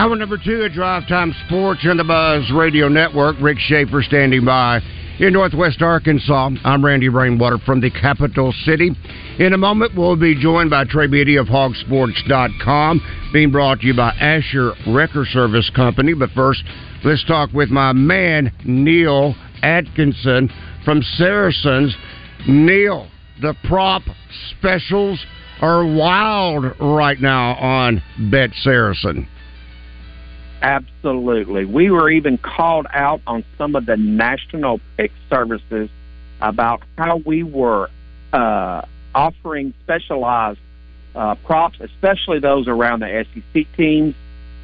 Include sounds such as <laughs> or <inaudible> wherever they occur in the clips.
Hour number two at Drive Time Sports on the Buzz Radio Network. Rick Schaefer standing by in Northwest Arkansas. I'm Randy Rainwater from the capital city. In a moment, we'll be joined by Trey Biddy of HawgSports.com, being brought to you by Asher Wrecker Service Company. But first, let's talk with my man, Neil Atkinson from Saracens. Neil, the prop specials are wild right now on Bet Saracen. Absolutely. We were even called out on some of the national pick services about how we were uh, offering specialized uh, props, especially those around the SEC teams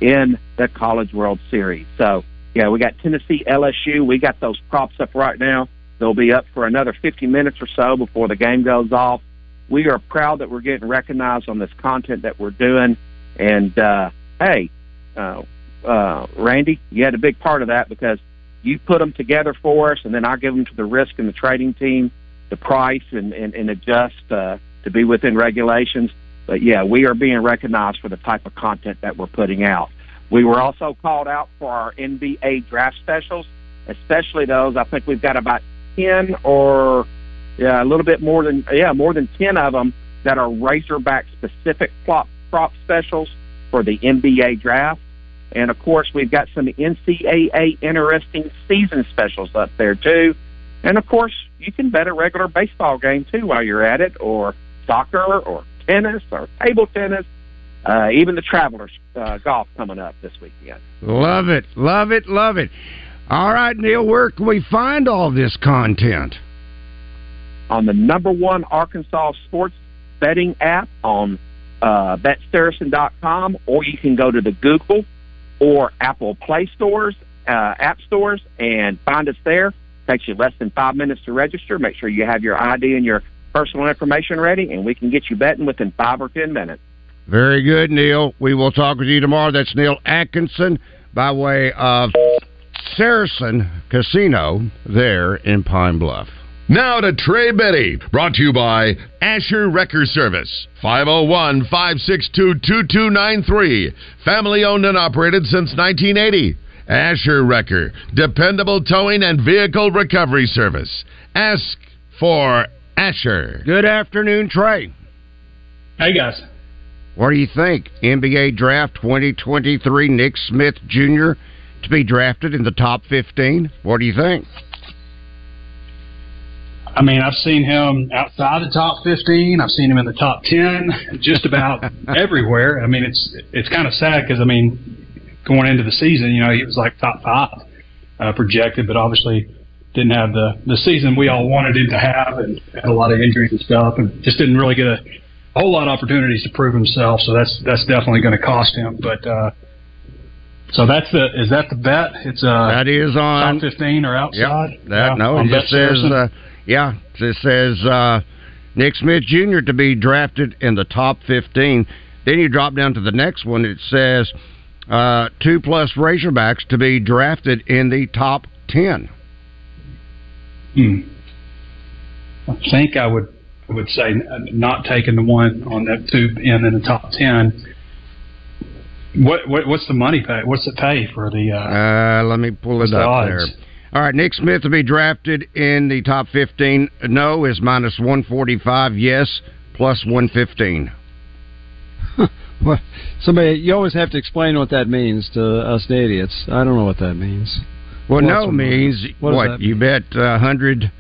in the College World Series. So, yeah, we got Tennessee, LSU. We got those props up right now. They'll be up for another 50 minutes or so before the game goes off. We are proud that we're getting recognized on this content that we're doing. And, uh, hey, uh, uh, Randy, you had a big part of that because you put them together for us, and then I give them to the risk and the trading team, the price, and, and, and adjust uh, to be within regulations. But yeah, we are being recognized for the type of content that we're putting out. We were also called out for our NBA draft specials, especially those. I think we've got about ten or yeah, a little bit more than yeah, more than ten of them that are Razorback specific prop prop specials for the NBA draft. And of course, we've got some NCAA interesting season specials up there too. And of course, you can bet a regular baseball game too while you're at it, or soccer, or tennis, or table tennis. Uh, even the Travelers uh, golf coming up this weekend. Love it, love it, love it. All right, Neil, where can we find all this content? On the number one Arkansas sports betting app on uh, or you can go to the Google or Apple Play stores, uh, app stores, and find us there. Takes you less than five minutes to register. Make sure you have your ID and your personal information ready, and we can get you betting within five or ten minutes. Very good, Neil. We will talk with you tomorrow. That's Neil Atkinson by way of Saracen Casino there in Pine Bluff. Now to Trey Biddy, brought to you by Asher Wrecker Service, 501 562 2293. Family owned and operated since 1980. Asher Wrecker, dependable towing and vehicle recovery service. Ask for Asher. Good afternoon, Trey. Hey, guys. What do you think? NBA Draft 2023, Nick Smith Jr. to be drafted in the top 15. What do you think? I mean, I've seen him outside the top 15. I've seen him in the top 10, just about <laughs> everywhere. I mean, it's it's kind of sad because I mean, going into the season, you know, he was like top five uh, projected, but obviously didn't have the the season we all wanted him to have, and had a lot of injuries and stuff, and just didn't really get a, a whole lot of opportunities to prove himself. So that's that's definitely going to cost him. But uh, so that's the is that the bet? It's uh that is on top 15 or outside. Yep, that Yeah, no, it just says uh, yeah, it says uh, Nick Smith Jr. to be drafted in the top 15. Then you drop down to the next one. It says uh, two plus Razorbacks to be drafted in the top 10. Hmm. I think I would I would say not taking the one on that two in in the top ten. What, what what's the money pay? What's it pay for the? Uh, Uh, let me pull it the up odds? there. All right, Nick Smith to be drafted in the top 15. No is minus 145. Yes, plus 115. <laughs> well, somebody, you always have to explain what that means to us idiots. I don't know what that means. Well, no means what? what you bet uh, 100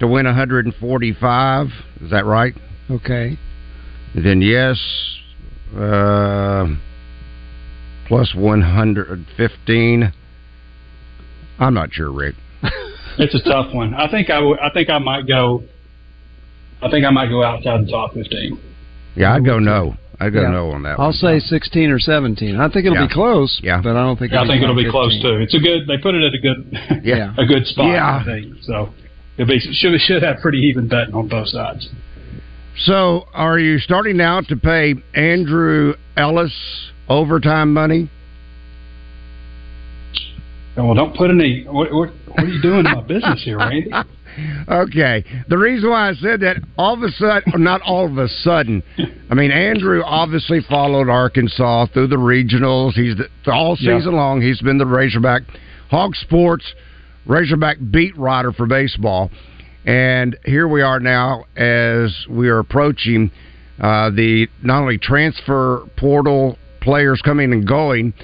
to win 145. Is that right? Okay. Then yes, uh, plus 115. I'm not sure, Rick. it's a tough one. I think I, w- I think I might go. I think I might go outside the top 15. Yeah, I'd go no. I'd go yeah. no on that. I'll one. say 16 or 17. I think it'll yeah. be close. Yeah, but I don't think. Yeah, I think it'll be 15. close too. It's a good. They put it at a good. <laughs> yeah. a good spot. Yeah. I think so. It'll be should should have pretty even betting on both sides. So, are you starting now to pay Andrew Ellis overtime money? Well, don't put any. What, what, what are you doing in my business here, Randy? <laughs> okay. The reason why I said that, all of a sudden, not all of a sudden, I mean, Andrew obviously followed Arkansas through the regionals. He's the, all season yeah. long. He's been the Razorback Hog Sports Razorback beat writer for baseball. And here we are now as we are approaching uh, the not only transfer portal players coming and going,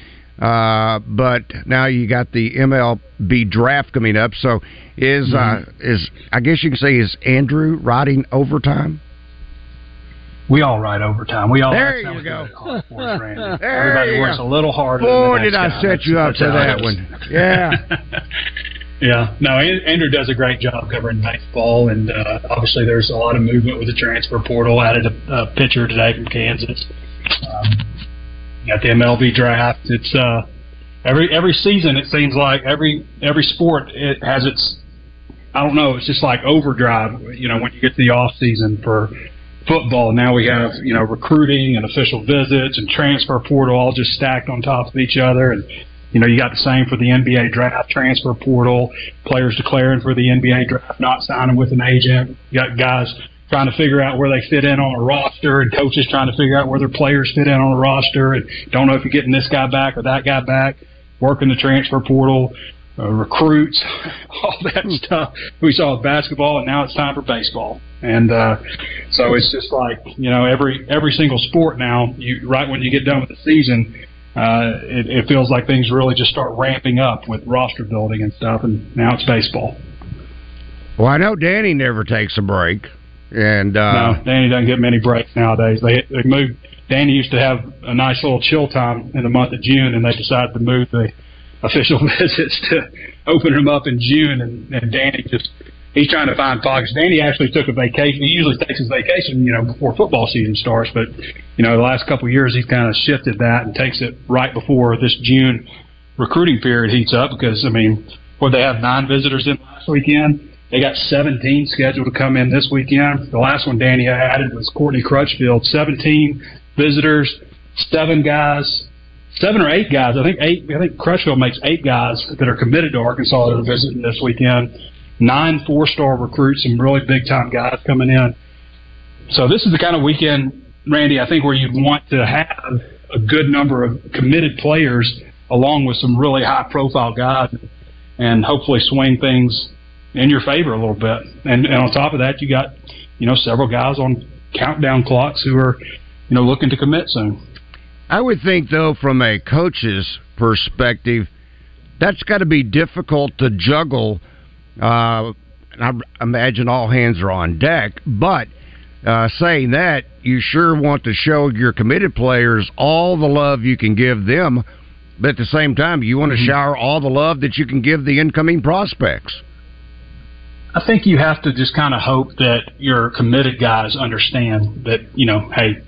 uh, but now you got the MLB draft coming up. So is uh, mm-hmm. is I guess you can say is Andrew riding overtime? We all ride overtime. We all there you go. <laughs> there Everybody works go. a little harder. Boy, did I set you up for that one? <laughs> Yeah. Yeah, no, Andrew does a great job covering baseball, and uh, obviously there's a lot of movement with the transfer portal. Added a, a pitcher today from Kansas. Um, got the MLB draft. It's uh, every every season. It seems like every every sport it has its. I don't know. It's just like overdrive. You know, when you get to the off season for football, now we have you know recruiting and official visits and transfer portal all just stacked on top of each other and you know, you got the same for the NBA draft transfer portal, players declaring for the NBA draft, not signing with an agent. You got guys trying to figure out where they fit in on a roster and coaches trying to figure out where their players fit in on a roster and don't know if you're getting this guy back or that guy back, working the transfer portal, uh, recruits, <laughs> all that hmm. stuff. We saw with basketball and now it's time for baseball. And, uh, so it's just like, you know, every, every single sport now, you, right when you get done with the season, uh, it, it feels like things really just start ramping up with roster building and stuff, and now it's baseball. Well, I know Danny never takes a break, and uh, no, Danny doesn't get many breaks nowadays. They they moved. Danny used to have a nice little chill time in the month of June, and they decided to move the <laughs> official <laughs> visits to open them up in June, and, and Danny just he's trying to find pockets. Danny actually took a vacation. He usually takes his vacation, you know, before football season starts. But you know, the last couple of years, he's kind of shifted that and takes it right before this June recruiting period heats up. Because I mean, what they have nine visitors in last weekend. They got 17 scheduled to come in this weekend. The last one Danny added was Courtney Crutchfield. 17 visitors, seven guys, seven or eight guys. I think eight. I think Crutchfield makes eight guys that are committed to Arkansas that are visiting this weekend nine four star recruits, some really big time guys coming in. So this is the kind of weekend, Randy, I think where you'd want to have a good number of committed players along with some really high profile guys and hopefully swing things in your favor a little bit. And, and on top of that, you got, you know, several guys on countdown clocks who are, you know, looking to commit soon. I would think, though, from a coach's perspective, that's got to be difficult to juggle uh, I imagine all hands are on deck. But uh, saying that, you sure want to show your committed players all the love you can give them, but at the same time, you want to mm-hmm. shower all the love that you can give the incoming prospects. I think you have to just kind of hope that your committed guys understand that, you know, hey,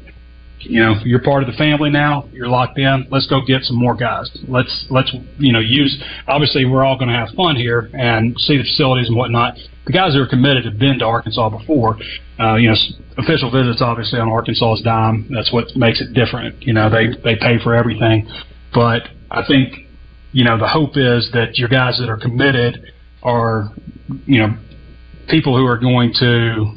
you know, you're part of the family now. You're locked in. Let's go get some more guys. Let's let's you know use. Obviously, we're all going to have fun here and see the facilities and whatnot. The guys who are committed have been to Arkansas before. Uh, you know, official visits obviously on Arkansas's dime. That's what makes it different. You know, they they pay for everything, but I think you know the hope is that your guys that are committed are you know people who are going to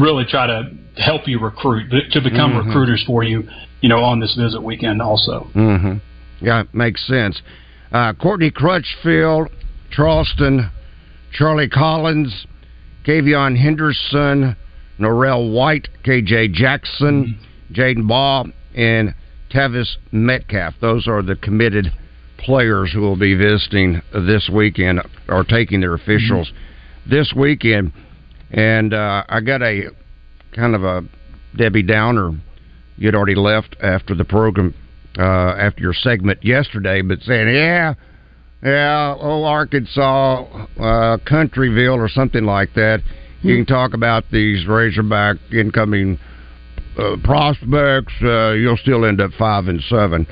really try to help you recruit to become mm-hmm. recruiters for you. You know, on this visit weekend also. Mm-hmm. Yeah, makes sense. Uh, Courtney Crutchfield Charleston, Charlie Collins, Kavion Henderson, Norrell White, KJ Jackson, Jaden Ball, and Tavis Metcalf. Those are the committed players who will be visiting this weekend or taking their officials this weekend. And uh, I got a kind of a Debbie Downer. You'd already left after the program, uh, after your segment yesterday, but saying, yeah, yeah, oh, Arkansas, uh, Countryville, or something like that. You can talk about these Razorback incoming uh, prospects. Uh, you'll still end up five and seven.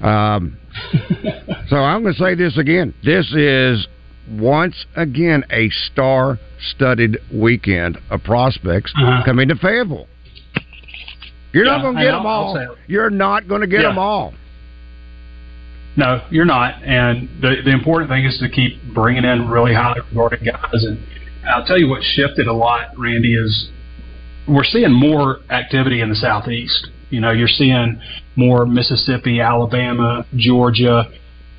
Um, <laughs> so I'm going to say this again. This is once again a star-studded weekend of prospects Uh-huh. coming to Fayetteville. You're not going to get them all. You're not going to get Yeah. them all. No, you're not. And the the important thing is to keep bringing in really highly regarded guys. And I'll tell you what shifted a lot, Randy, is we're seeing more activity in the southeast. You know, you're seeing more Mississippi, Alabama, Georgia.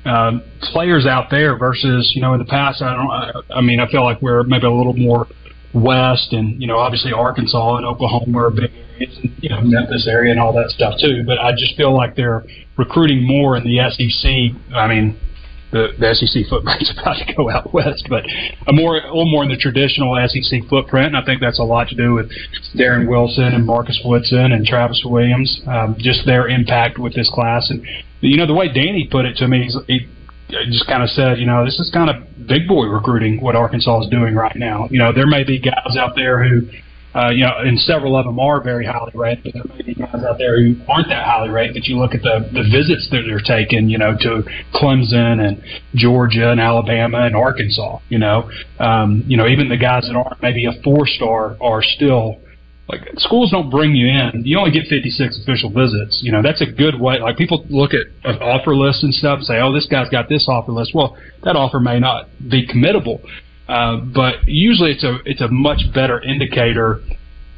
Um, players out there versus you know in the past I don't I, I mean I feel like we're maybe a little more west and you know obviously Arkansas and Oklahoma are big and you know Memphis area and all that stuff too but I just feel like they're recruiting more in the SEC I mean the, the SEC footprint's <laughs> about to go out west but a more a little more in the traditional SEC footprint. And I think that's a lot to do with Deron Wilson and Marcus Woodson and Travis Williams um, just their impact with this class and you know the way Danny put it to me he just kind of said, you know, this is kind of big boy recruiting what Arkansas is doing right now. You know, there may be guys out there who, uh, you know, and several of them are very highly rated, but there may be guys out there who aren't that highly rated. But you look at the the visits that they're taking, you know, to Clemson and Georgia and Alabama and Arkansas. You know, um, you know, even the guys that aren't maybe a four star are still like schools don't bring you in. You only get 56 official visits. You know, that's a good way. Like people look at an offer lists and stuff and say, oh, this guy's got this offer list. Well, that offer may not be committable. Uh, but usually it's a, it's a much better indicator,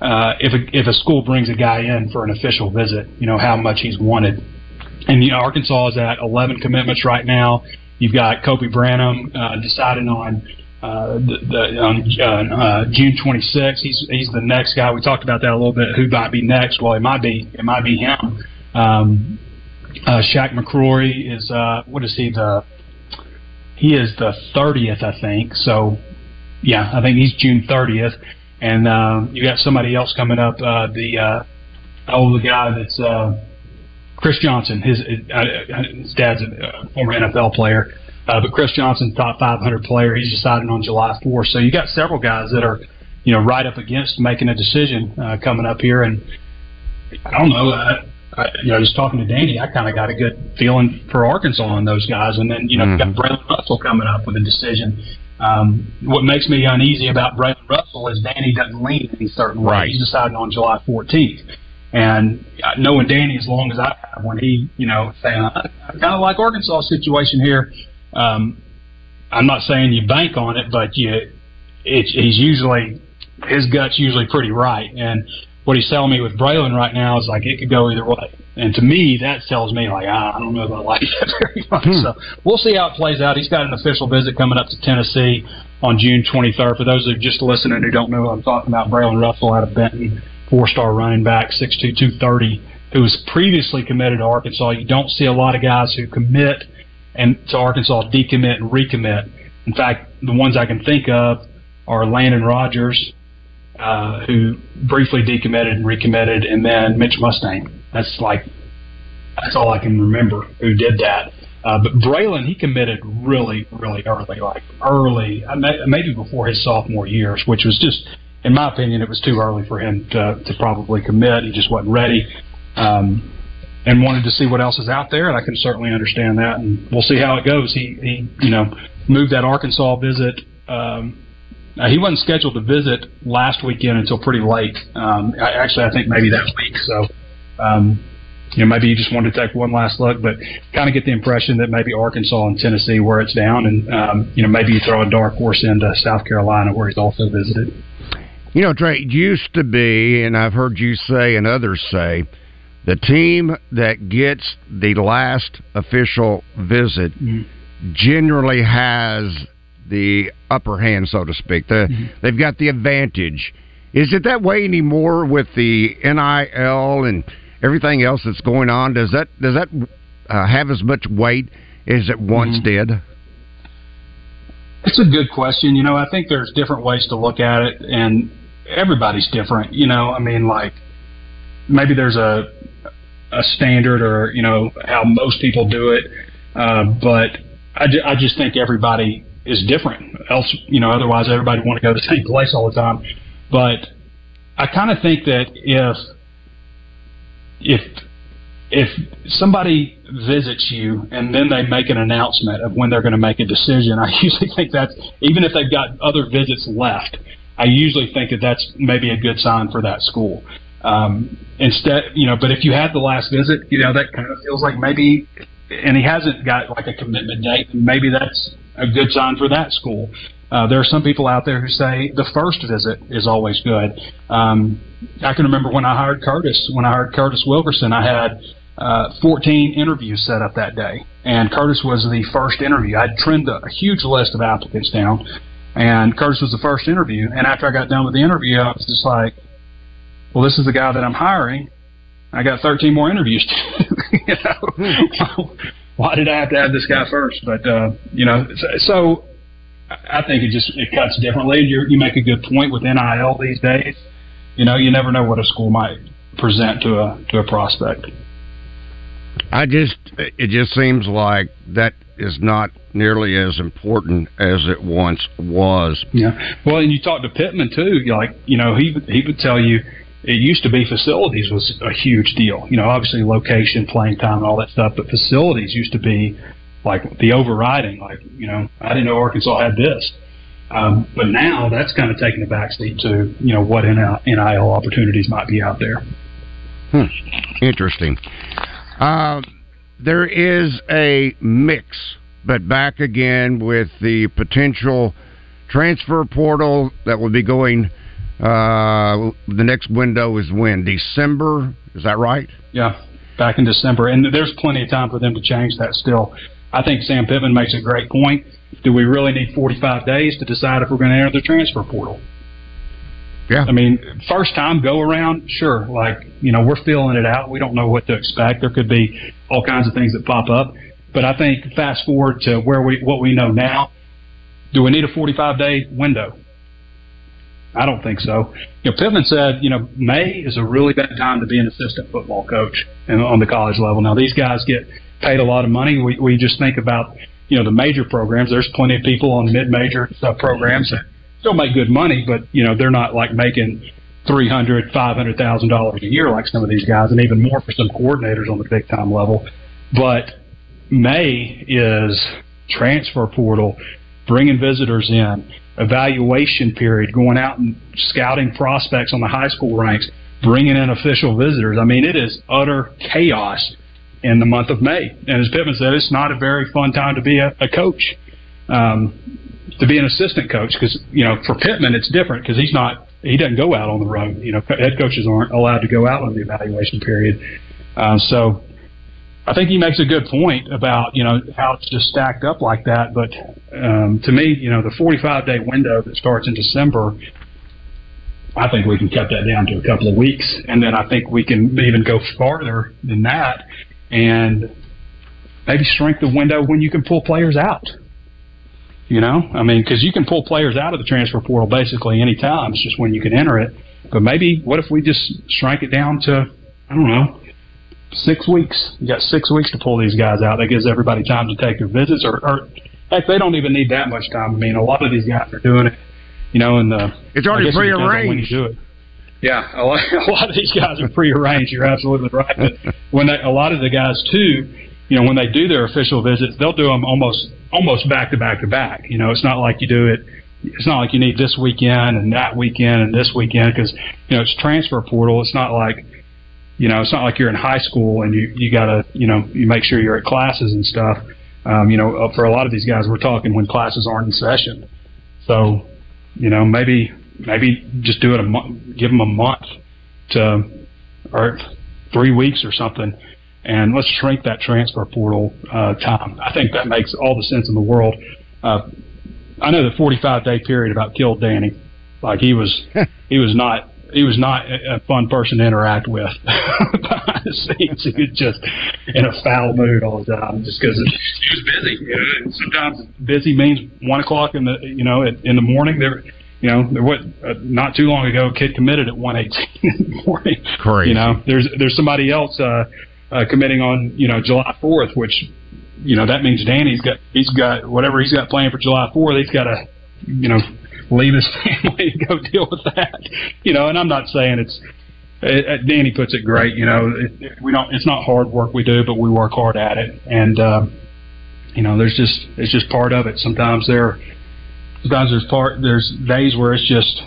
uh, if a, if a school brings a guy in for an official visit, you know, how much he's wanted. And, you know, Arkansas is at 11 commitments right now. You've got Kobe Branham, uh, deciding on, uh, the, the, on uh, uh, June 26th. He's he's the next guy. We talked about that a little bit. Who might be next? Well, it might be it might be him. Um, uh, Shaq McCrory is uh, what is he the? He is the 30th, I think. So, yeah, I think he's June 30th. And um, you got somebody else coming up. Uh, the uh, oh, the guy that's uh, Chris Johnson. His his dad's a former NFL player. Uh, but Chris Johnson, top 500 player, he's deciding on July 4th. So you got several guys that are, you know, right up against making a decision uh, coming up here. And I don't know, I, I, you know, just talking to Danny, I kind of got a good feeling for Arkansas on those guys. And then, you know, you got Braylon Russell coming up with a decision. Um, what makes me uneasy about Braylon Russell is Danny doesn't lean in any certain way. Right. He's deciding on July 14th. And knowing Danny as long as I have, when he, you know, saying, I, I kind of like Arkansas situation here, um, I'm not saying you bank on it, but you, it's, he's usually, his gut's usually pretty right. And what he's telling me with Braylon right now is like it could go either way. And to me, that tells me like ah, I don't know if I like that very much. So we'll see how it plays out. He's got an official visit coming up to Tennessee on June 23rd. For those who are just listening who don't know what I'm talking about, Braylon Russell out of Benton, four-star running back, 6'2", 230, who was previously committed to Arkansas. You don't see a lot of guys who commit and to Arkansas decommit and recommit. In fact, the ones I can think of are Landon Rogers, uh, who briefly decommitted and recommitted, and then Mitch Mustain. That's like that's all I can remember who did that. Uh, but Braylon, he committed really, really early, like early, uh, maybe before his sophomore years, which was just, in my opinion, it was too early for him to, to probably commit. He just wasn't ready. Um, and wanted to see what else is out there, and I can certainly understand that. And we'll see how it goes. He, he you know, moved that Arkansas visit. Um, uh, he wasn't scheduled to visit last weekend until pretty late. Um, I, actually, I think maybe that week. So, um, you know, maybe he just wanted to take one last look, but kind of get the impression that maybe Arkansas and Tennessee where it's down, and um, you know, maybe you throw a dark horse into South Carolina where he's also visited. You know, Trey, used to be, and I've heard you say and others say, the team that gets the last official visit generally has the upper hand, so to speak. The, mm-hmm. They've got the advantage. Is it that way anymore with the NIL and everything else that's going on? Does that does that uh, have as much weight as it once mm-hmm. did? It's a good question. You know, I think there's different ways to look at it, and everybody's different. You know, I mean, like maybe there's a a standard or you know how most people do it, uh, but I, ju- I just think everybody is different. Else, you know, otherwise everybody want to go to the same place all the time. But I kind of think that if if if somebody visits you and then they make an announcement of when they're going to make a decision, I <laughs> usually think that's even if they've got other visits left, I usually think that that's maybe a good sign for that school. Um, instead, you know, but if you had the last visit, you know, that kind of feels like maybe, and he hasn't got like a commitment date, maybe that's a good sign for that school. Uh, there are some people out there who say the first visit is always good. Um, I can remember when I hired Curtis, when I hired Curtis Wilkerson, I had uh, 14 interviews set up that day, and Curtis was the first interview. I'd trimmed a, a huge list of applicants down, and Curtis was the first interview. And after I got done with the interview, I was just like, well, this is the guy that I'm hiring. I got 13 more interviews. <laughs> you know, why did I have to have this guy first? But uh, you know, so I think it just it cuts differently. you you make a good point with NIL these days. You know, you never know what a school might present to a to a prospect. I just it just seems like that is not nearly as important as it once was. Yeah. Well, and you talk to Pittman too. Like you know, he he would tell you it used to be facilities was a huge deal. You know, obviously location, playing time, and all that stuff, but facilities used to be like the overriding. Like, you know, I didn't know Arkansas had this. Um, but now that's kind of taking a backseat to, you know, what NIL opportunities might be out there. Hmm. Interesting. Uh, there is a mix, but back again with the potential transfer portal that will be going – uh, the next window is when December. Is that right? Yeah, back in December, and there's plenty of time for them to change that. Still, I think Sam Pittman makes a great point. Do we really need 45 days to decide if we're going to enter the transfer portal? Yeah. I mean, first time go around, sure. Like, you know, we're feeling it out. We don't know what to expect. There could be all kinds of things that pop up. But I think fast forward to where we what we know now, do we need a 45 day window? I don't think so. You know, Pittman said, you know, May is a really bad time to be an assistant football coach and on the college level. Now these guys get paid a lot of money. We we just think about you know the major programs. There's plenty of people on mid-major programs that still make good money, but you know they're not like making three hundred, five hundred thousand dollars a year like some of these guys, and even more for some coordinators on the big time level. But May is transfer portal, bringing visitors in evaluation period, going out and scouting prospects on the high school ranks, bringing in official visitors. I mean, it is utter chaos in the month of May. And as Pittman said, it's not a very fun time to be a, a coach, um, to be an assistant coach, because you know for Pittman it's different because he's not he doesn't go out on the road. You know, head coaches aren't allowed to go out on the evaluation period. Uh, so I think he makes a good point about you know how it's just stacked up like that. But um, to me, you know, the 45 day window that starts in December, I think we can cut that down to a couple of weeks, and then I think we can even go farther than that, and maybe shrink the window when you can pull players out. You know, I mean, because you can pull players out of the transfer portal basically any time. It's just when you can enter it. But maybe what if we just shrank it down to I don't know six weeks. You got six weeks to pull these guys out. That gives everybody time to take their visits, or, or heck, they don't even need that much time. I mean, a lot of these guys are doing it, you know, and the it's already prearranged. When you do it. Yeah, a lot, <laughs> a lot of these guys are prearranged. You're absolutely right. But <laughs> when they, a lot of the guys too, you know, when they do their official visits, they'll do them almost almost back to back to back. You know, it's not like you do it. It's not like you need this weekend and that weekend and this weekend because you know it's transfer portal. It's not like you know, it's not like you're in high school and you you gotta you know you make sure you're at classes and stuff. Um, you know, uh, for a lot of these guys, we're talking when classes aren't in session. So, you know, maybe maybe just do it a month, give them a month to or three weeks or something, and let's shrink that transfer portal uh, time. I think that makes all the sense in the world. Uh, I know the 45 day period about killed Danny. Like he was, <laughs> he was not, he was not a fun person to interact with <laughs> behind the scenes. He was just in a foul mood all the time, just because <laughs> he was busy. You know, sometimes busy means one o'clock in the, you know, in the morning. There, you know, there was uh, not too long ago, a kid committed at one eighteen in the morning. Crazy. You know, there's there's somebody else uh, uh, committing on you know July 4th, which you know that means Danny's got he's got whatever he's got planned for July 4th. He's got to you know leave his <laughs> family and go deal with that. You know, and I'm not saying it's. It, Danny puts it great. You know, it, we don't. It's not hard work we do, but we work hard at it. And uh, you know, there's just it's just part of it. Sometimes there sometimes there's part there's days where it's just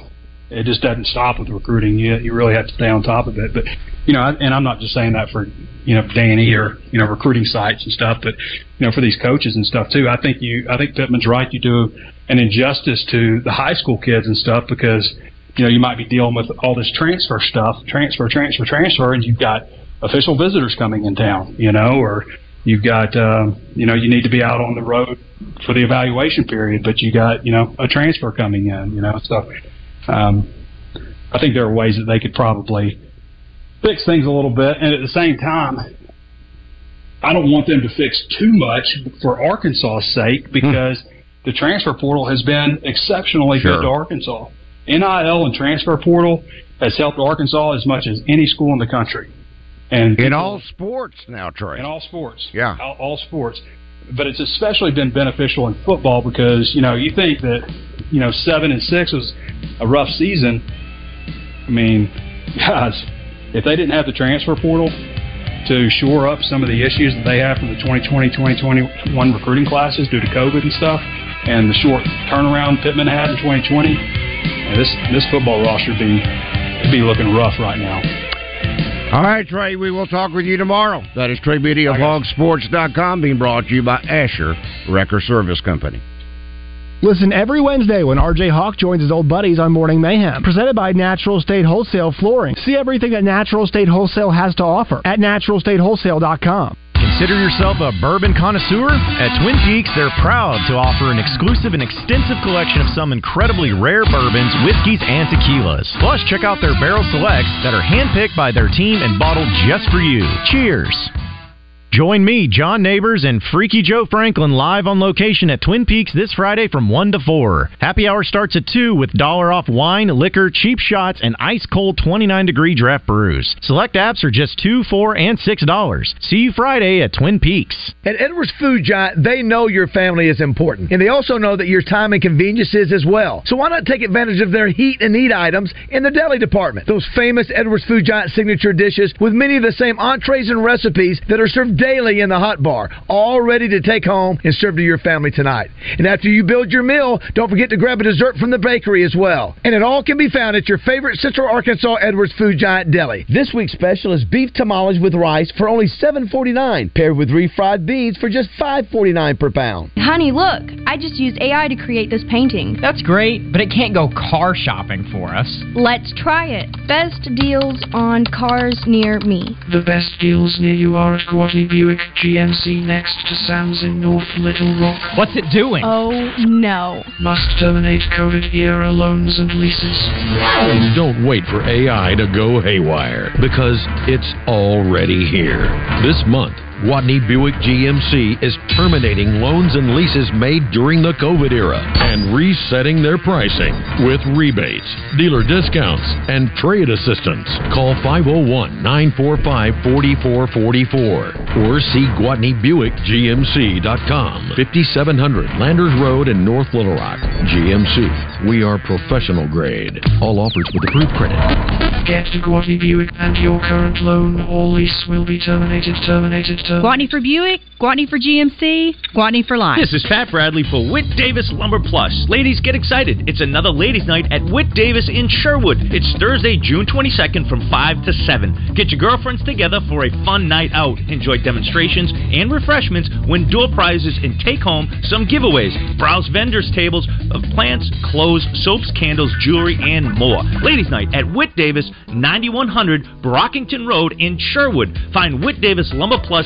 it just doesn't stop with recruiting. You you really have to stay on top of it. But you know, and I'm not just saying that for you know Danny or you know recruiting sites and stuff, but you know for these coaches and stuff too. I think you I think Pittman's right. You do an injustice to the high school kids and stuff because you know you might be dealing with all this transfer stuff, transfer, transfer, transfer, and you've got official visitors coming in town, you know, or you've got um, you know you need to be out on the road for the evaluation period, but you got you know a transfer coming in, you know. So um, I think there are ways that they could probably fix things a little bit, and at the same time, I don't want them to fix too much for Arkansas's sake hmm. because hmm. The transfer portal has been exceptionally sure. good to Arkansas. NIL and transfer portal has helped Arkansas as much as any school in the country. And in all sports now, Trey. In all sports. Yeah. All, all, sports. But it's especially been beneficial in football because, you know, you think that, you know, seven and six was a rough season. I mean, <laughs> guys, if they didn't have the transfer portal to shore up some of the issues that they have from the 2020 2021 recruiting classes due to COVID and stuff, and the short turnaround Pittman had in 2020, this this football roster be be looking rough right now. All right, Trey, we will talk with you tomorrow. That is Trey Biddy of hawgsports.com being brought to you by Asher Wrecker Service Company. Listen every Wednesday when RJ Hawk joins his old buddies on Morning Mayhem. Presented by Natural State Wholesale Flooring. See everything that Natural State Wholesale has to offer at naturalstatewholesale.com. Consider yourself a bourbon connoisseur? At Twin Peaks, they're proud to offer an exclusive and extensive collection of some incredibly rare bourbons, whiskeys, and tequilas. Plus, check out their barrel selects that are handpicked by their team and bottled just for you. Cheers! Join me, John Neighbors, and Freaky Joe Franklin live on location at Twin Peaks this Friday from 1 to 4. Happy hour starts at 2 with dollar off wine, liquor, cheap shots, and ice cold 29 degree draft brews. Select apps are just 2 4 and $6. See you Friday at Twin Peaks. At Edwards Food Giant, they know your family is important, and they also know that your time and convenience is as well. So why not take advantage of their heat and eat items in the deli department? Those famous Edwards Food Giant signature dishes with many of the same entrees and recipes that are served daily in the hot bar, all ready to take home and serve to your family tonight. And after you build your meal, don't forget to grab a dessert from the bakery as well. And it all can be found at your favorite Central Arkansas Edwards Food Giant Deli. This week's special is beef tamales with rice for only $7.49, paired with refried beans for just $5.49 per pound. Honey, look, I just used AI to create this painting. That's great, but it can't go car shopping for us. Let's try it. Best deals on cars near me. The best deals near you are at Gwatney Buick GMC next to Sam's in North Little Rock. What's it doing? Oh no. Must terminate COVID era loans and leases. Don't wait for AI to go haywire because it's already here. This month, Gwatney Buick GMC is terminating loans and leases made during the COVID era and resetting their pricing with rebates, dealer discounts, and trade assistance. Call 501 945 4444 or see GwatneyBuickGMC.com. 5700 Landers Road in North Little Rock. GMC. We are professional grade. All offers with approved credit. Get to Gwatney Buick and your current loan or lease will be terminated, terminated, terminated. Gwatney for Buick, Gwatney for GMC, Gwatney for life. This is Pat Bradley for Whit Davis Lumber Plus. Ladies, get excited. It's another ladies' night at Whit Davis in Sherwood. It's Thursday, June 22nd from 5 to 7. Get your girlfriends together for a fun night out. Enjoy demonstrations and refreshments, win door prizes, and take home some giveaways. Browse vendors' tables of plants, clothes, soaps, candles, jewelry, and more. Ladies' night at Whit Davis, 9100 Brockington Road in Sherwood. Find Whit Davis Lumber Plus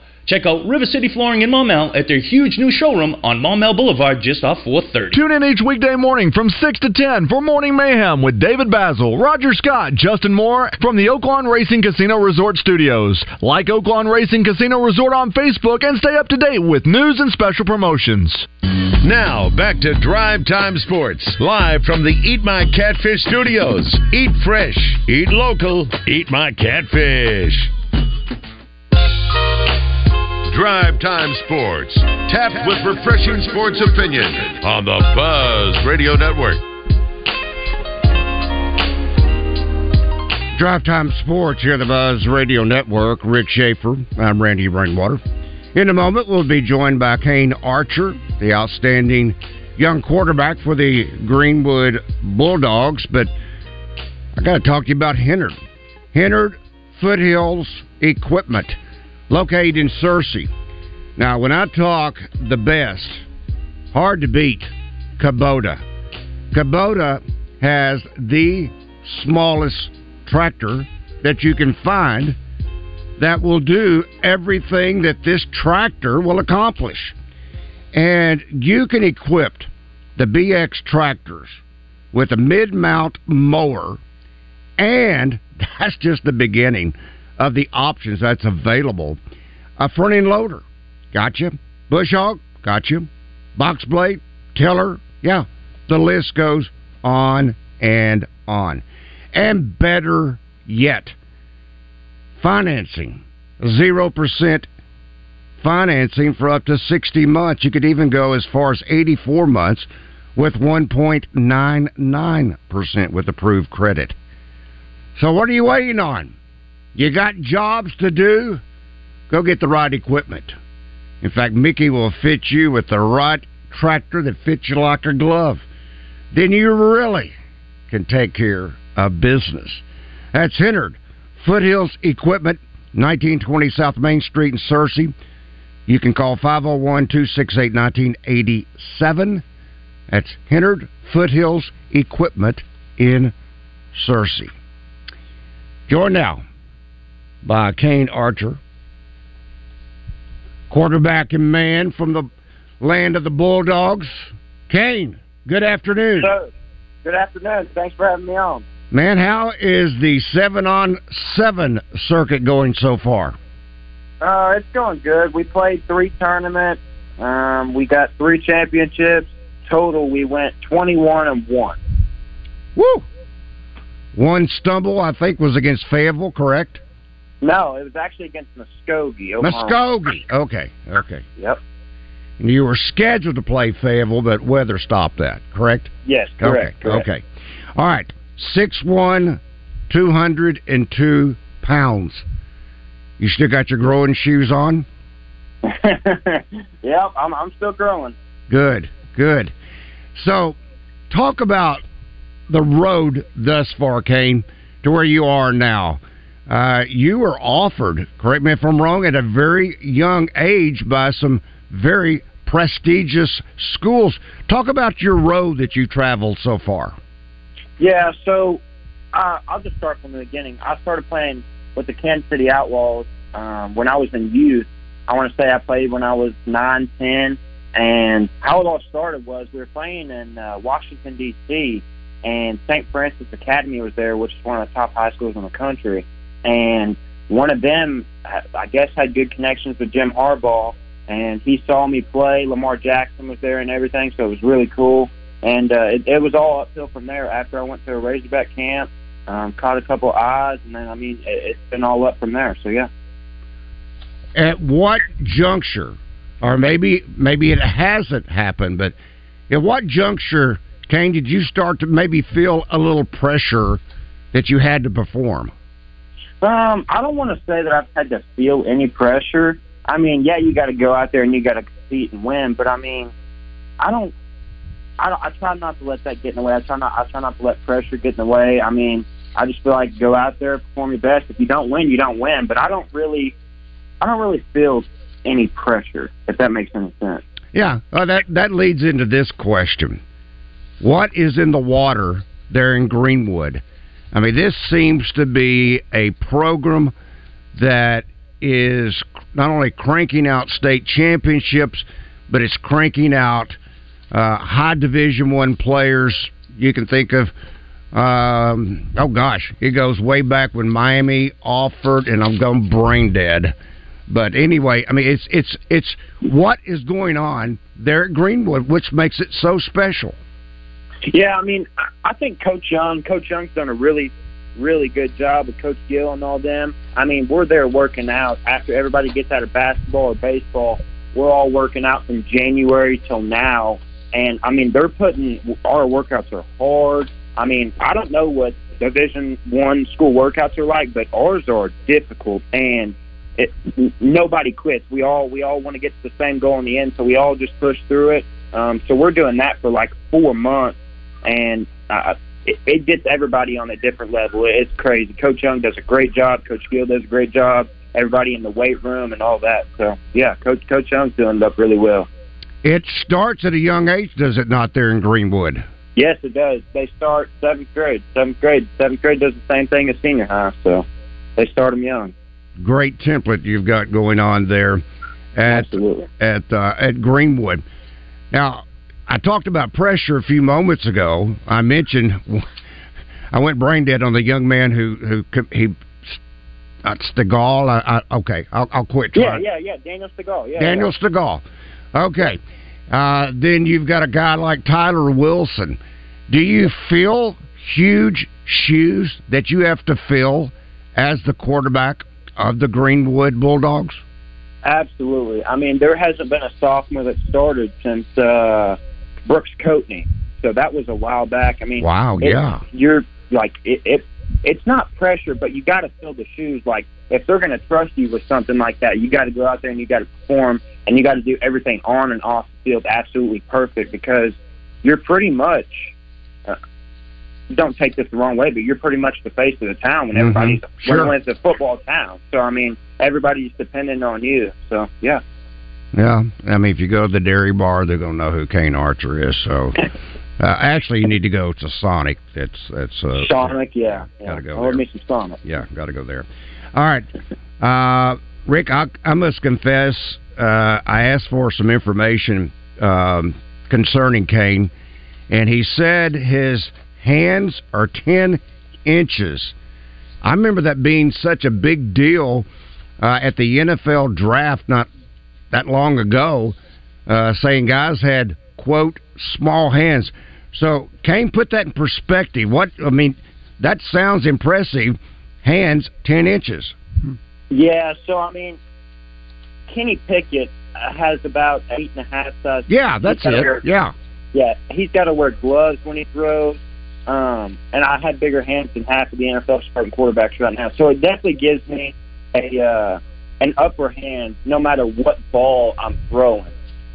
Check out River City Flooring in Maumelle at their huge new showroom on Maumelle Boulevard just off 430. Tune in each weekday morning from 6 to 10 for Morning Mayhem with David Basil, Roger Scott, Justin Moore from the Oaklawn Racing Casino Resort Studios. Like Oaklawn Racing Casino Resort on Facebook and stay up to date with news and special promotions. Now, back to Drive Time Sports, live from the Eat My Catfish studios. Eat fresh, eat local, eat my catfish. Drive Time Sports, tapped with refreshing sports opinion on the Buzz Radio Network. Drive Time Sports here on the Buzz Radio Network. Rick Schaefer. I'm Randy Rainwater. In a moment, we'll be joined by Kane Archer, the outstanding young quarterback for the Greenwood Bulldogs. But I got to talk to you about Hennard. Hennard Foothills Equipment, located in Searcy. Now, when I talk the best, hard to beat, Kubota. Kubota has the smallest tractor that you can find that will do everything that this tractor will accomplish. And you can equip the BX tractors with a mid mount mower, and <laughs> that's just the beginning of the options that's available. A front end loader, gotcha. Bush hog, gotcha. Box blade, tiller, yeah. The list goes on and on. And better yet, financing. 0% financing for up to 60 months. You could even go as far as 84 months with 1.99% with approved credit. So, what are you waiting on? You got jobs to do? Go get the right equipment. In fact, Mickey will fit you with the right tractor that fits you like a glove. Then you really can take care of business. That's Hennard Foothills Equipment, 1920 South Main Street in Searcy. You can call 501 268 1987. That's Hennard Foothills Equipment in Searcy. Joined now by Kane Archer, quarterback and man from the land of the Bulldogs. Kane, good afternoon. So, good afternoon. Thanks for having me on. Man, how is the seven on seven circuit going so far? Uh, it's going good. We played three tournaments. Um, we got three championships. Total, we went twenty-one and one. Woo! One stumble, I think, was against Fayetteville, correct? No, it was actually against Muskogee. Oklahoma. Muskogee. Okay, okay. Yep. And you were scheduled to play Fayetteville, but weather stopped that, correct? Yes, correct. Okay, correct. okay. All right. Six one, two hundred and two pounds. You still got your growing shoes on? <laughs> yep, I'm I'm still growing. Good, good. So, talk about the road thus far, Kane, to where you are now. Uh, you were offered, correct me if I'm wrong, at a very young age by some very prestigious schools. Talk about your road that you traveled so far. Yeah, so uh, I'll just start from the beginning. I started playing with the Kansas City Outlaws um, when I was in youth. I want to say I played when I was nine, ten, and how it all started was we were playing in uh, Washington D.C. and St. Frances Academy was there, which is one of the top high schools in the country. And one of them, I guess, had good connections with Jim Harbaugh, and he saw me play. Lamar Jackson was there and everything, so it was really cool. And uh, it, it was all uphill from there. After I went to a Razorback camp, um, caught a couple eyes, and then I mean, it, it's been all up from there. So yeah. At what juncture, or maybe maybe it hasn't happened, but at what juncture, Kane, did you start to maybe feel a little pressure that you had to perform? Um, I don't want to say that I've had to feel any pressure. I mean, yeah, you got to go out there and you got to compete and win, but I mean, I don't. I, don't, I try not to let that get in the way. I try not. I try not to let pressure get in the way. I mean, I just feel like go out there, perform your best. If you don't win, you don't win. But I don't really, I don't really feel any pressure. If that makes any sense. Yeah, uh, that that leads into this question: What is in the water there in Greenwood? I mean, this seems to be a program that is not only cranking out state championships, but it's cranking out uh, high Division One players. You can think of, um, oh gosh, it goes way back when Miami offered, and I'm going brain dead. But anyway, I mean, it's it's it's what is going on there at Greenwood, which makes it so special. Yeah, I mean, I- think Coach Young, Coach Young's done a really, really good job with Coach Gill and all them. I mean, we're there working out after everybody gets out of basketball or baseball. We're all working out from January till now, and I mean, they're putting our workouts are hard. I mean, I don't know what Division One school workouts are like, but ours are difficult and. It, nobody quits. We all we all want to get to the same goal in the end, so we all just push through it. Um, so we're doing that for like four months, and uh, it, it gets everybody on a different level. It's crazy. Coach Young does a great job. Coach Gill does a great job. Everybody in the weight room and all that. So yeah, Coach Coach Young's doing up really well. It starts at a young age, does it not? There in Greenwood. Yes, it does. They start seventh grade. Seventh grade. Seventh grade does the same thing as senior high. So they start them young. Great template you've got going on there at at uh, at Greenwood. Now, I talked about pressure a few moments ago. I mentioned <laughs> I went brain dead on the young man who who he uh, Stegall. I, I, okay, I'll, I'll quit Yeah, trying. yeah, yeah. Daniel Stegall. Yeah, Daniel yeah. Stegall. Okay. Uh, then you've got a guy like Tyler Wilson. Do you feel huge shoes that you have to fill as the quarterback of the Greenwood Bulldogs? Absolutely. I mean, there hasn't been a sophomore that started since uh, Brooks Coatney. So that was a while back. I mean, Wow, it- yeah. you're like it, it. It's not pressure, but you got to fill the shoes. Like if they're going to trust you with something like that, you got to go out there and you got to perform, and you got to do everything on and off the field absolutely perfect because you're pretty much. Uh, don't take this the wrong way, but you're pretty much the face of the town when Mhm. everybody's Sure. when it's a football town. So I mean, everybody's dependent on you. So yeah. Yeah, I mean, if you go to the dairy bar, they're going to know who Kane Archer is. So, <laughs> uh, actually, you need to go to Sonic. That's that's uh, Sonic, yeah. yeah. Gotta go I me some Sonic. Yeah, got to go there. All right, uh, Rick, I, I must confess, uh, I asked for some information um, concerning Kane, and he said his hands are ten inches. I remember that being such a big deal uh, at the NFL draft not that long ago, uh, saying guys had quote small hands. So Kane put that in perspective. What I mean, that sounds impressive. Hands ten inches. Yeah, so I mean, Kenny Pickett uh, has about eight and a half size. Yeah, that's it. wear- Yeah. Yeah, he's got to wear gloves when he throws. Um, and I had bigger hands than half of the NFL starting quarterbacks right now, so it definitely gives me a uh, an upper hand no matter what ball I'm throwing.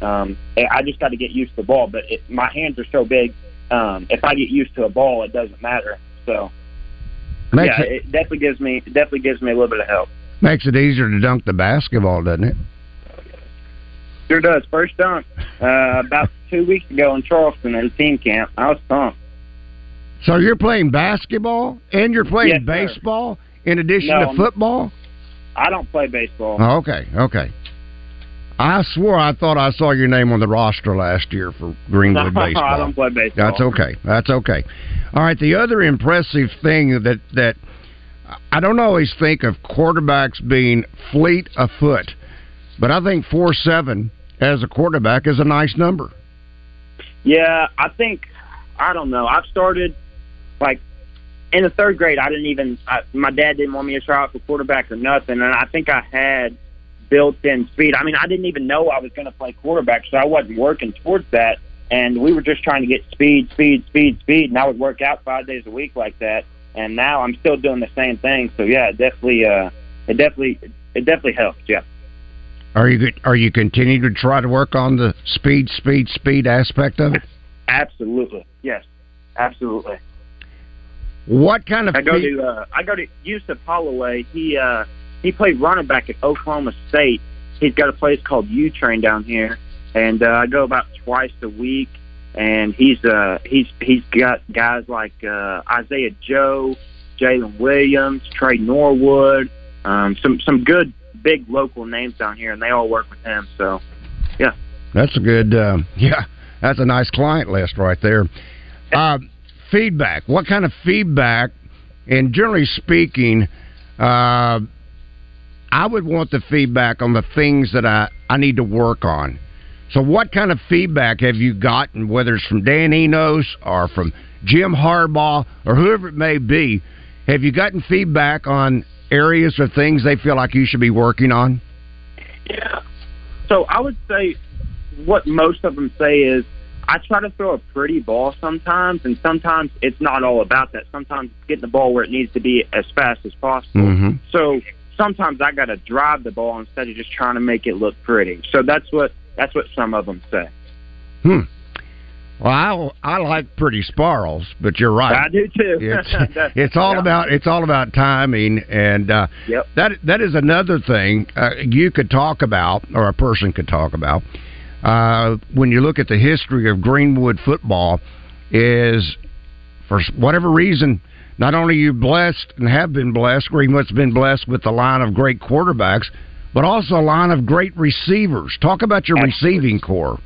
Um, and I just got to get used to the ball, but it, my hands are so big. Um, if I get used to a ball, it doesn't matter. So Makes yeah, it- it definitely gives me it definitely gives me a little bit of help. Makes it easier to dunk the basketball, doesn't it? Sure does. First dunk uh, about two weeks ago in Charleston at a team camp. I was pumped. So you're playing basketball and you're playing Yes, sir. baseball in addition No, to I'm- football. I don't play baseball. Oh, okay, okay. I swore I thought I saw your name on the roster last year for Greenwood <laughs> No, baseball. I don't play baseball. That's okay. That's okay. All right. The other impressive thing that that I don't always think of quarterbacks being fleet of foot, but I think four seven as a quarterback is a nice number. Yeah, I think I don't know. I've started like in the third grade. I didn't even. I, my dad didn't want me to try out for quarterback or nothing, and I think I had built-in speed. I mean, I didn't even know I was going to play quarterback, so I wasn't working towards that. And we were just trying to get speed, speed, speed, speed, and I would work out five days a week like that. and now I'm still doing the same thing. So yeah, it definitely, uh, it definitely, it definitely helps. Yeah. Are you are you continuing to try to work on the speed, speed, speed aspect of it? Absolutely, yes, absolutely. What kind of? I go to uh, I go to Yusuf Holloway. He uh, he played running back at Oklahoma State. He's got a place called U Train down here, and uh, I go about twice a week. And he's uh he's he's got guys like uh, Isaiah Joe, Jalen Williams, Trey Norwood, um, some some good big local names down here, and they all work with him. So, yeah. That's a good. Uh, <laughs> yeah, that's a nice client list right there. Uh, feedback. What kind of feedback? And generally speaking, uh, I would want the feedback on the things that I I need to work on. So, what kind of feedback have you gotten, whether it's from Dan Enos or from Jim Harbaugh or whoever it may be? Have you gotten feedback on areas or things they feel like you should be working on? Yeah. So I would say what most of them say is I try to throw a pretty ball sometimes, and sometimes it's not all about that. Sometimes it's getting the ball where it needs to be as fast as possible. Mm-hmm. So sometimes I got to drive the ball instead of just trying to make it look pretty. So that's what that's what some of them say. Hmm. Well, I, I like pretty sparrows, but you're right. I do too. It's, <laughs> <laughs> it's all yeah. about it's all about timing, and uh, Yep. that that is another thing uh, you could talk about, or a person could talk about. Uh, when you look at the history of Greenwood football, is for whatever reason, not only you blessed and have been blessed, Greenwood's been blessed with a line of great quarterbacks, but also a line of great receivers. Talk about your receiving corps.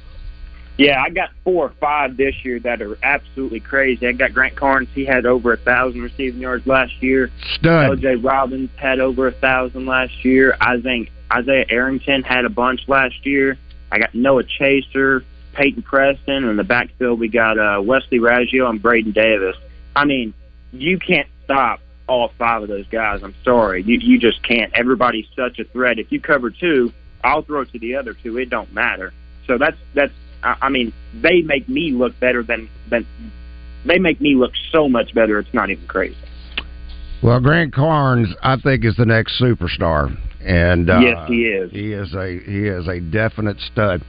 Yeah, I got four or five this year that are absolutely crazy. I got Grant Carnes; he had over a thousand receiving yards last year. Stud. L.J. Robbins had over a thousand last year. I think Isaiah Arrington had a bunch last year. I got Noah Chaser, Peyton Preston, and in the backfield we got uh, Wesley Raggio and Braden Davis. I mean, you can't stop all five of those guys. I'm sorry, you you just can't. Everybody's such a threat. If you cover two, I'll throw to the other two. It don't matter. So that's that's. I I mean, they make me look better than than. They make me look so much better. It's not even crazy. Well, Grant Carnes, I think, is the next superstar, and uh, Yes, he is. He is a he is a definite stud.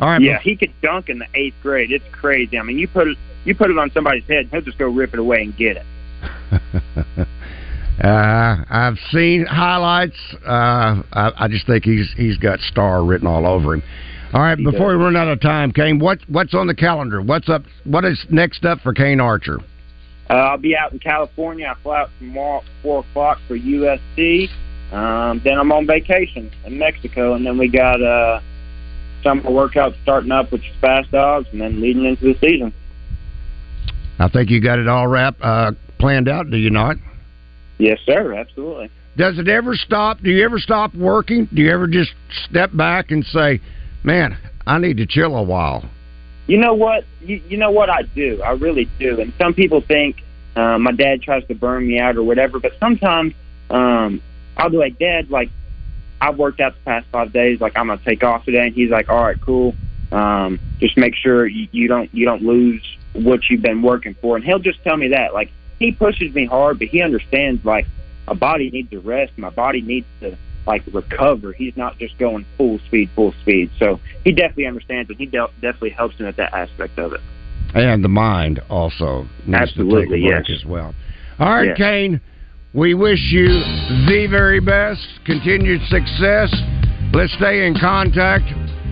All right, yeah, he could dunk in the eighth grade. It's crazy. I mean, you put it you put it on somebody's head, he'll just go rip it away and get it. <laughs> uh, I've seen highlights. Uh, I, I just think he's he's got star written all over him. All right, He before does. we run out of time, Kane, what what's on the calendar? What's up? What is next up for Kane Archer? Uh, I'll be out in California. I fly out tomorrow at four o'clock for USC. Um, then I'm on vacation in Mexico, and then we got uh, summer workouts starting up with your Fast Dogs, and then leading into the season. I think you got it all wrapped, uh, planned out. Do you not? Yes, sir. Absolutely. Does it ever stop? Do you ever stop working? Do you ever just step back and say, "Man, I need to chill a while"? You know what? You, you know what I do. I really do. And some people think uh, my dad tries to burn me out or whatever. But sometimes um, I'll be like, Dad, like I've worked out the past five days. Like I'm gonna take off today. And he's like, All right, cool. Um, just make sure you, you don't you don't lose what you've been working for. And he'll just tell me that. Like he pushes me hard, but he understands like my body needs to rest. My body needs to like recover. He's not just going full speed, full speed. So he definitely understands, and he de- definitely helps him at that aspect of it. And the mind also needs Absolutely, to take a break yes. as well. All right, Yes. Kane. We wish you the very best, continued success. Let's stay in contact.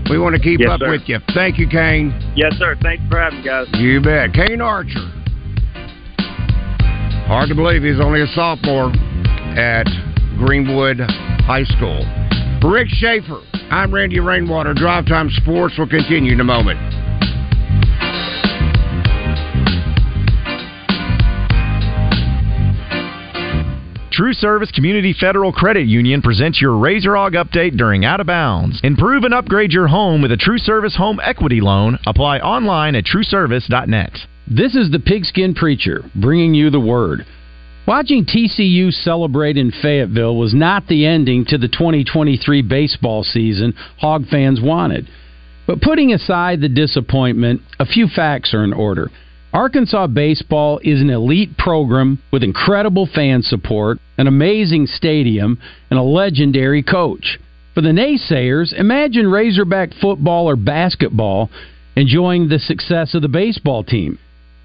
We want to keep Yes, up sir. with you. Thank you, Kane. Yes, sir. Thanks for having me, guys. You bet. Kane Archer. Hard to believe he's only a sophomore at Greenwood High School. For Rick Schaefer, I'm Randy Rainwater. Drive Time Sports will continue in a moment. True Service Community Federal Credit Union presents your Razor Hog update during Out of Bounds. Improve and upgrade your home with a True Service Home Equity Loan. Apply online at trueservice.net. This is the Pigskin Preacher bringing you the word. Watching TCU celebrate in Fayetteville was not the ending to the 2023 baseball season Hog fans wanted. But putting aside the disappointment, a few facts are in order. Arkansas baseball is an elite program with incredible fan support, an amazing stadium, and a legendary coach. For the naysayers, imagine Razorback football or basketball enjoying the success of the baseball team.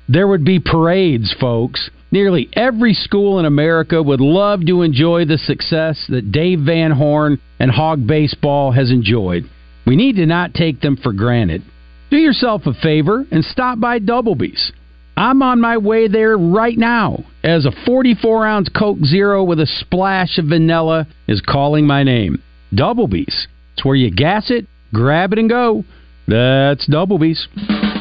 There would be parades, folks. Nearly every school in America would love to enjoy the success that Dave Van Horn and Hog Baseball has enjoyed. We need to not take them for granted. Do yourself a favor and stop by Doublebee's. I'm on my way there right now as a 44 ounce Coke Zero with a splash of vanilla is calling my name. Doublebee's. It's where you gas it, grab it, and go. That's Doublebee's.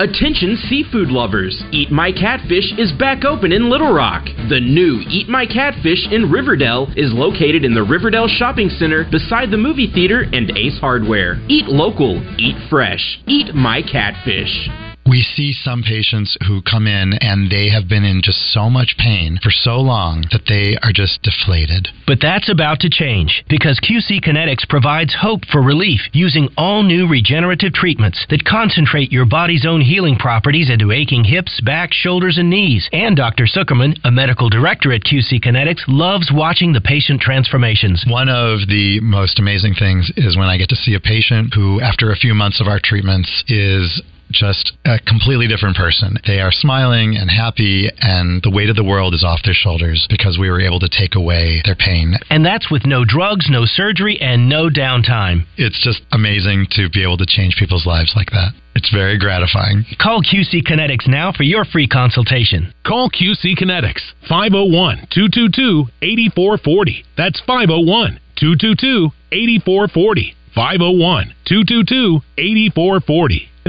Attention seafood lovers! Eat My Catfish is back open in Little Rock. The new Eat My Catfish in Riverdale is located in the Riverdale Shopping Center beside the movie theater and Ace Hardware. Eat local, eat fresh, eat My Catfish. We see some patients who come in and they have been in just so much pain for so long that they are just deflated. But that's about to change because QC Kinetics provides hope for relief using all new regenerative treatments that concentrate your body's own healing properties into aching hips, back, shoulders, and knees. And Dr. Zuckerman, a medical director at QC Kinetics, loves watching the patient transformations. One of the most amazing things is when I get to see a patient who, after a few months of our treatments, is just a completely different person. They are smiling and happy, and the weight of the world is off their shoulders because we were able to take away their pain. And that's with no drugs, no surgery, and no downtime. It's just amazing to be able to change people's lives like that. It's very gratifying. Call QC Kinetics now for your free consultation. Call QC Kinetics 501 222 8440. That's 501 222 8440. 501 222 8440.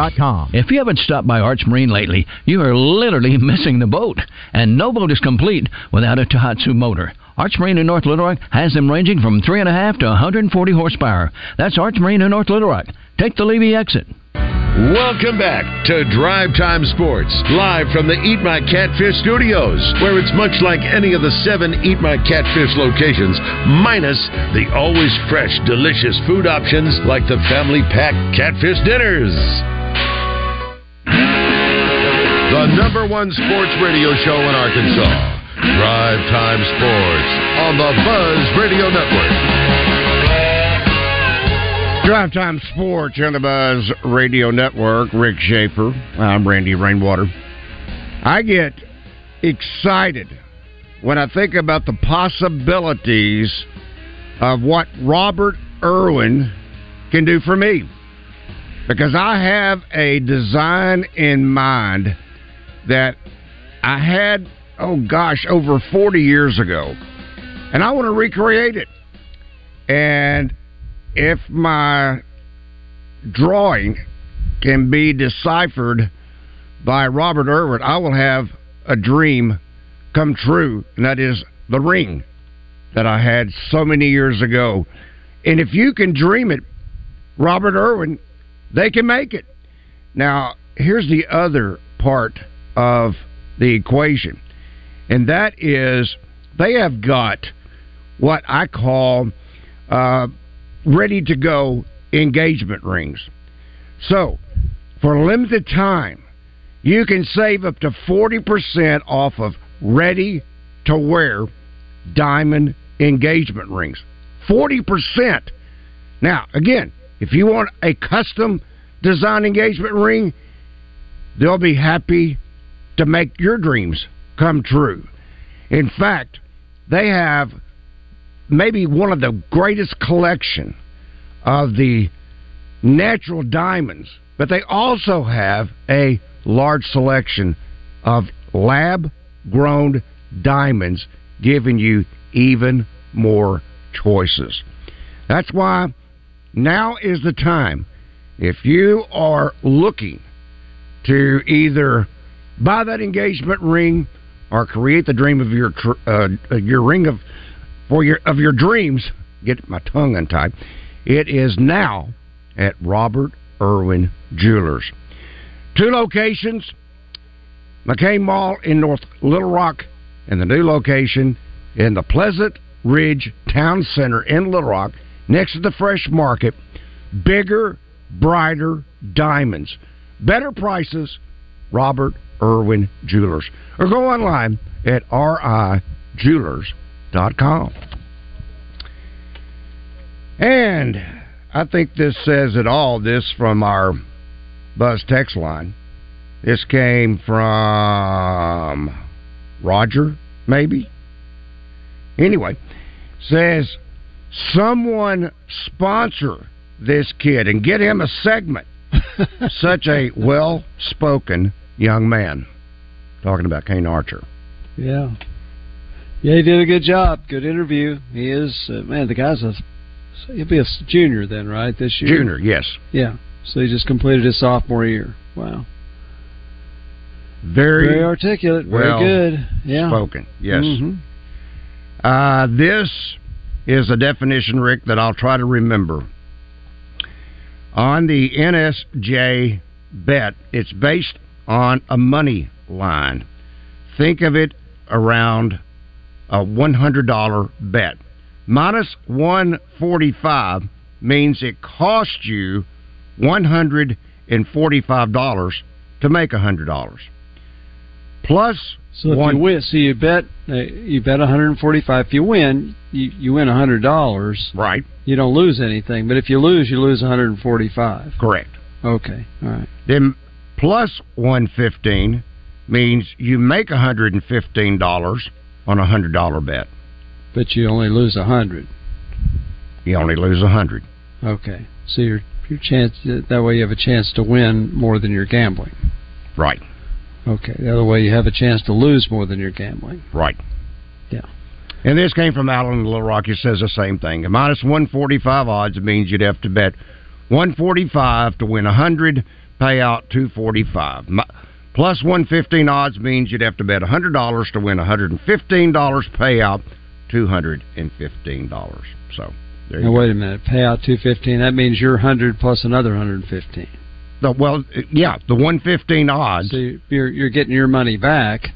RiverValleyTractor.com. If you haven't stopped by Arch Marine lately, you are literally <laughs> missing the boat. And no boat is complete without a Tohatsu motor. Arch Marine in North Little Rock has them ranging from 3.5 to 140 horsepower. That's Arch Marine in North Little Rock. Take the Levy exit. Welcome back to Drive Time Sports, live from the Eat My Catfish studios, where it's much like any of the seven Eat My Catfish locations, minus the always fresh, delicious food options like the family pack catfish dinners. The number one sports radio show in Arkansas, Drive Time Sports, on the Buzz Radio Network. Drive Time Sports on the Buzz Radio Network. Rick Schaefer. I'm Randy Rainwater. I get excited when I think about the possibilities of what Robert Irwin can do for me. Because I have a design in mind that I had, oh gosh, over 40 years ago. And I want to recreate it. And if my drawing can be deciphered by Robert Irwin, I will have a dream come true, and that is the ring that I had so many years ago. And if you can dream it, Robert Irwin, they can make it. Now, here's the other part of the equation, and that is they have got what I call uh, ready to go engagement rings. So, for a limited time, you can save up to 40% off of ready to wear diamond engagement rings. 40%. Now, again, if you want a custom design engagement ring, they'll be happy to make your dreams come true. In fact, they have maybe one of the greatest collection of the natural diamonds, but they also have a large selection of lab grown diamonds, giving you even more choices. That's why now is the time. If you are looking to either Buy that engagement ring, or create the dream of your uh, your ring of for your of your dreams. Get my tongue untied. It is now at Robert Irwin Jewelers. Two locations: McCain Mall in North Little Rock, and the new location in the Pleasant Ridge Town Center in Little Rock, next to the Fresh Market. Bigger, brighter diamonds, better prices. Robert Irwin Jewelers, or go online at rijewelers.com. And I think this says it all. This from our Buzz text line. This came from Roger, maybe. Anyway, says someone sponsor this kid and get him a segment. <laughs> Such a well spoken young man. Talking about Kane Archer. Yeah. Yeah, he did a good job. Good interview. He is, uh, man, the guy's a, he'll be a junior then, right, this year? Junior, yes. Yeah. So he just completed his sophomore year. Wow. Very, Very articulate. Very well good. Yeah. spoken. Yes. Mhm. Uh, this is a definition, Rick, that I'll try to remember. On the NSJ bet, it's based on a money line. Think of it around a $100 bet. Minus 145 means it cost you $145 to make $100. Plus So if one, you win, so you bet uh, you bet 145. If you win, you you win hundred dollars. Right. You don't lose anything. But if you lose, you lose 145. Correct. Okay. All right. Then plus 115 means you make $115 on a $100 bet. But you only lose a hundred. You only lose 100 Okay. So your your chance that way you have a chance to win more than you're gambling. Right. Okay. The other way you have a chance to lose more than you're gambling. Right. Yeah. And this came from Alan in Little Rock. It says the same thing. A minus 145 odds means you'd have to bet 145 to win 100, pay out 245. Plus 115 odds means you'd have to bet $100 to win $115, pay out $215. So there you Now go. wait a minute. Pay out 215. That means your 100 plus another 115. The, well, yeah, the 115 odds. So you're you're getting your money back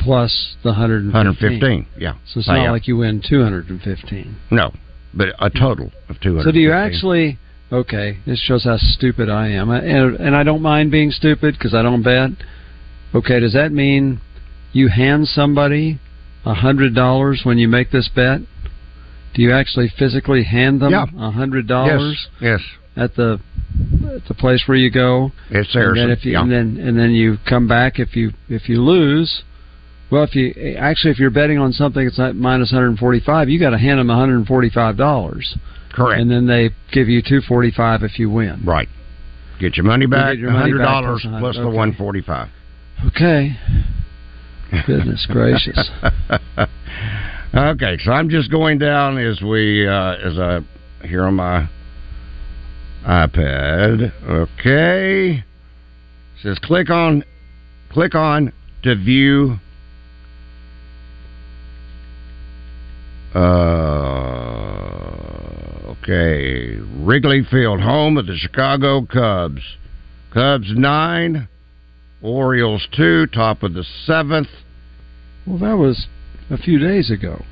plus the 115. 115, yeah. So it's Pay not out. like you win 215. No, but a total of 200. So do you actually? Okay, this shows how stupid I am, I, and, and I don't mind being stupid because I don't bet. Okay, does that mean you hand somebody a hundred dollars when you make this bet? Do you actually physically hand them Yeah. a hundred dollars? Yes. Yes. At the at the place where you go. It's and then if you yeah. and then and then you come back if you if you lose. Well, if you actually if you're betting on something it's not minus 145, you got to hand them 145 dollars. Correct. And then they give you 245 if you win. Right. Get your money back, your $100 plus a plus hundred, the okay. 145 Okay. Goodness gracious. <laughs> okay, so I'm just going down as we uh, as I here on my iPad. Okay, It says click on click on to view. Uh, okay, Wrigley Field, home of the Chicago Cubs. Cubs nine, Orioles two, top of the seventh. Well, that was a few days ago.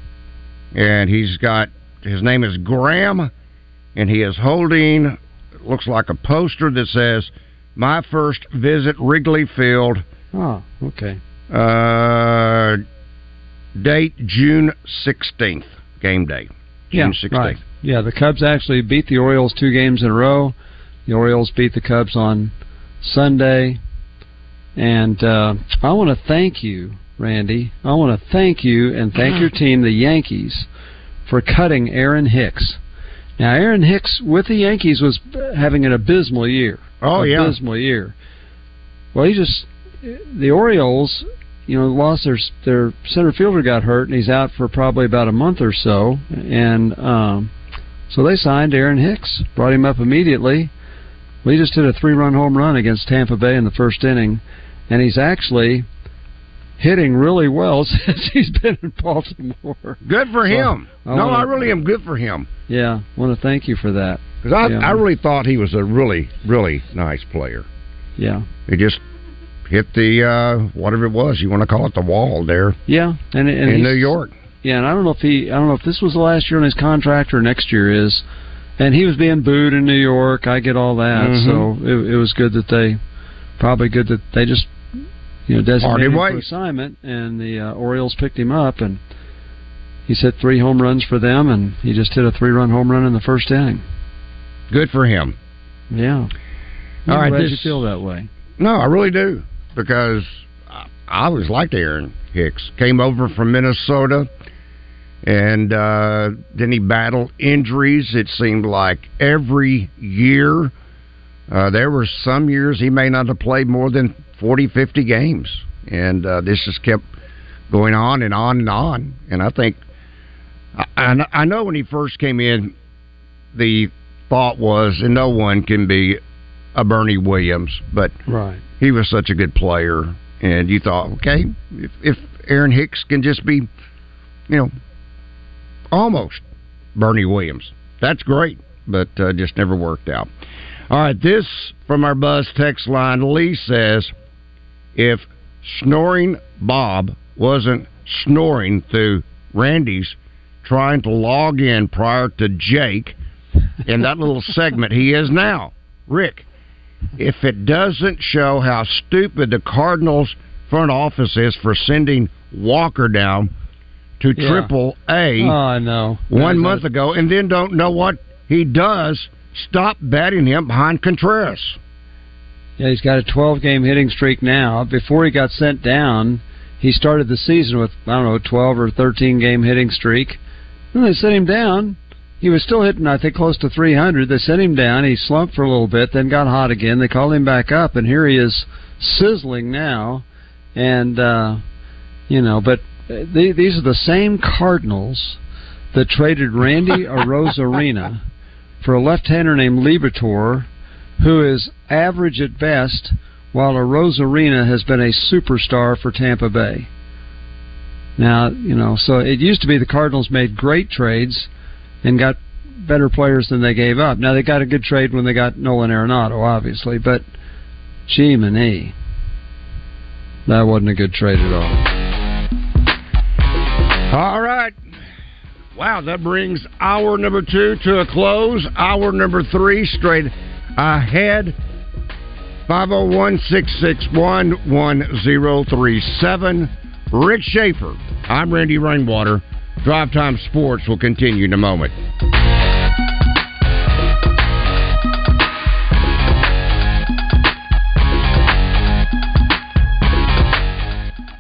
and he's got his name is Graham, and he is holding looks like a poster that says "My first visit Wrigley Field." Oh, okay. Uh, date June sixteenth, game day. Yeah, June sixteenth. right. Yeah, the Cubs actually beat the Orioles two games in a row. The Orioles beat the Cubs on Sunday. And uh, I want to thank you, Randy. I want to thank you and thank your team, the Yankees, for cutting Aaron Hicks. Now, Aaron Hicks with the Yankees was having an abysmal year. Oh, yeah. abysmal year. Well, he just the Orioles, you know, lost their their center fielder got hurt and he's out for probably about a month or so, and um, so they signed Aaron Hicks, brought him up immediately. Well, he just hit a three-run home run against Tampa Bay in the first inning, and he's actually hitting really well <laughs> since he's been in Baltimore. Good for him. So, no, wanna- I really am good for him. Yeah, want to thank you for that. Because I, Yeah. I really thought he was a really, really nice player. Yeah. He just hit the uh, whatever it was you want to call it, the wall there Yeah, and, and in New York. Yeah, and I don't know if he, I don't know if this was the last year on his contract or next year is, and he was being booed in New York. I get all that, Mhm. so it, it was good that they, probably good that they just, you know, designated for assignment, and the uh, Orioles picked him up, and he hit three home runs for them, and he just hit a three-run home run in the first inning. Good for him. Yeah. All right, this- you feel that way. No, I really do because I, I always liked Aaron Hicks. Came over from Minnesota, and uh, then he battled injuries. It seemed like every year. Uh, there were some years he may not have played more than 40, 50 games, and uh, this just kept going on and on and on. And I think I, I I know when he first came in, the thought was, and no one can be a Bernie Williams, but Right. he was such a good player, and you thought, okay, if, if Aaron Hicks can just be, you know, almost Bernie Williams, that's great, but uh, just never worked out. All right, this from our Buzz text line. Lee says, if snoring Bob wasn't snoring through Randy's trying to log in prior to Jake in that little <laughs> segment he is now, Rick if it doesn't show how stupid the Cardinals front office is for sending Walker down to Yeah. Triple A Oh, know. one That- month ago, and then don't know what he does, stop batting him behind Contreras. Yeah, he's got a 12 game hitting streak now. Before he got sent down, he started the season with, I don't know, 12 or 13 game hitting streak. Then they sent him down. He was still hitting, I think, close to 300. They sent him down. He slumped for a little bit, then got hot again. They called him back up, and here he is sizzling now. And, uh, you know, but uh, these are the same Cardinals that traded Randy <laughs> Arozarena for a left-hander named Liberatore, who is average at best, while Arozarena has been a superstar for Tampa Bay. Now, you know, so it used to be the Cardinals made great trades and got better players than they gave up. Now they got a good trade when they got Nolan Arenado, obviously, but gee, E, that wasn't a good trade at all. All right. Wow, that brings hour number two to a close. Hour number three straight ahead. 501 661 1037. Rick Schaefer. I'm Randy Rainwater. Drive Time Sports will continue in a moment.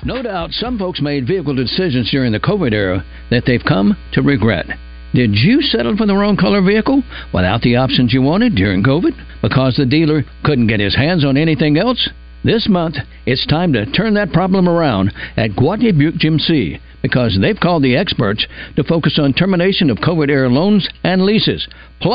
No doubt some folks made vehicle decisions during the COVID era that they've come to regret. Did you settle for the wrong color vehicle without the options you wanted during COVID because the dealer couldn't get his hands on anything else? This month, it's time to turn that problem around at Gwatney Buick GMC because they've called the experts to focus on termination of COVID era loans and leases. Plus,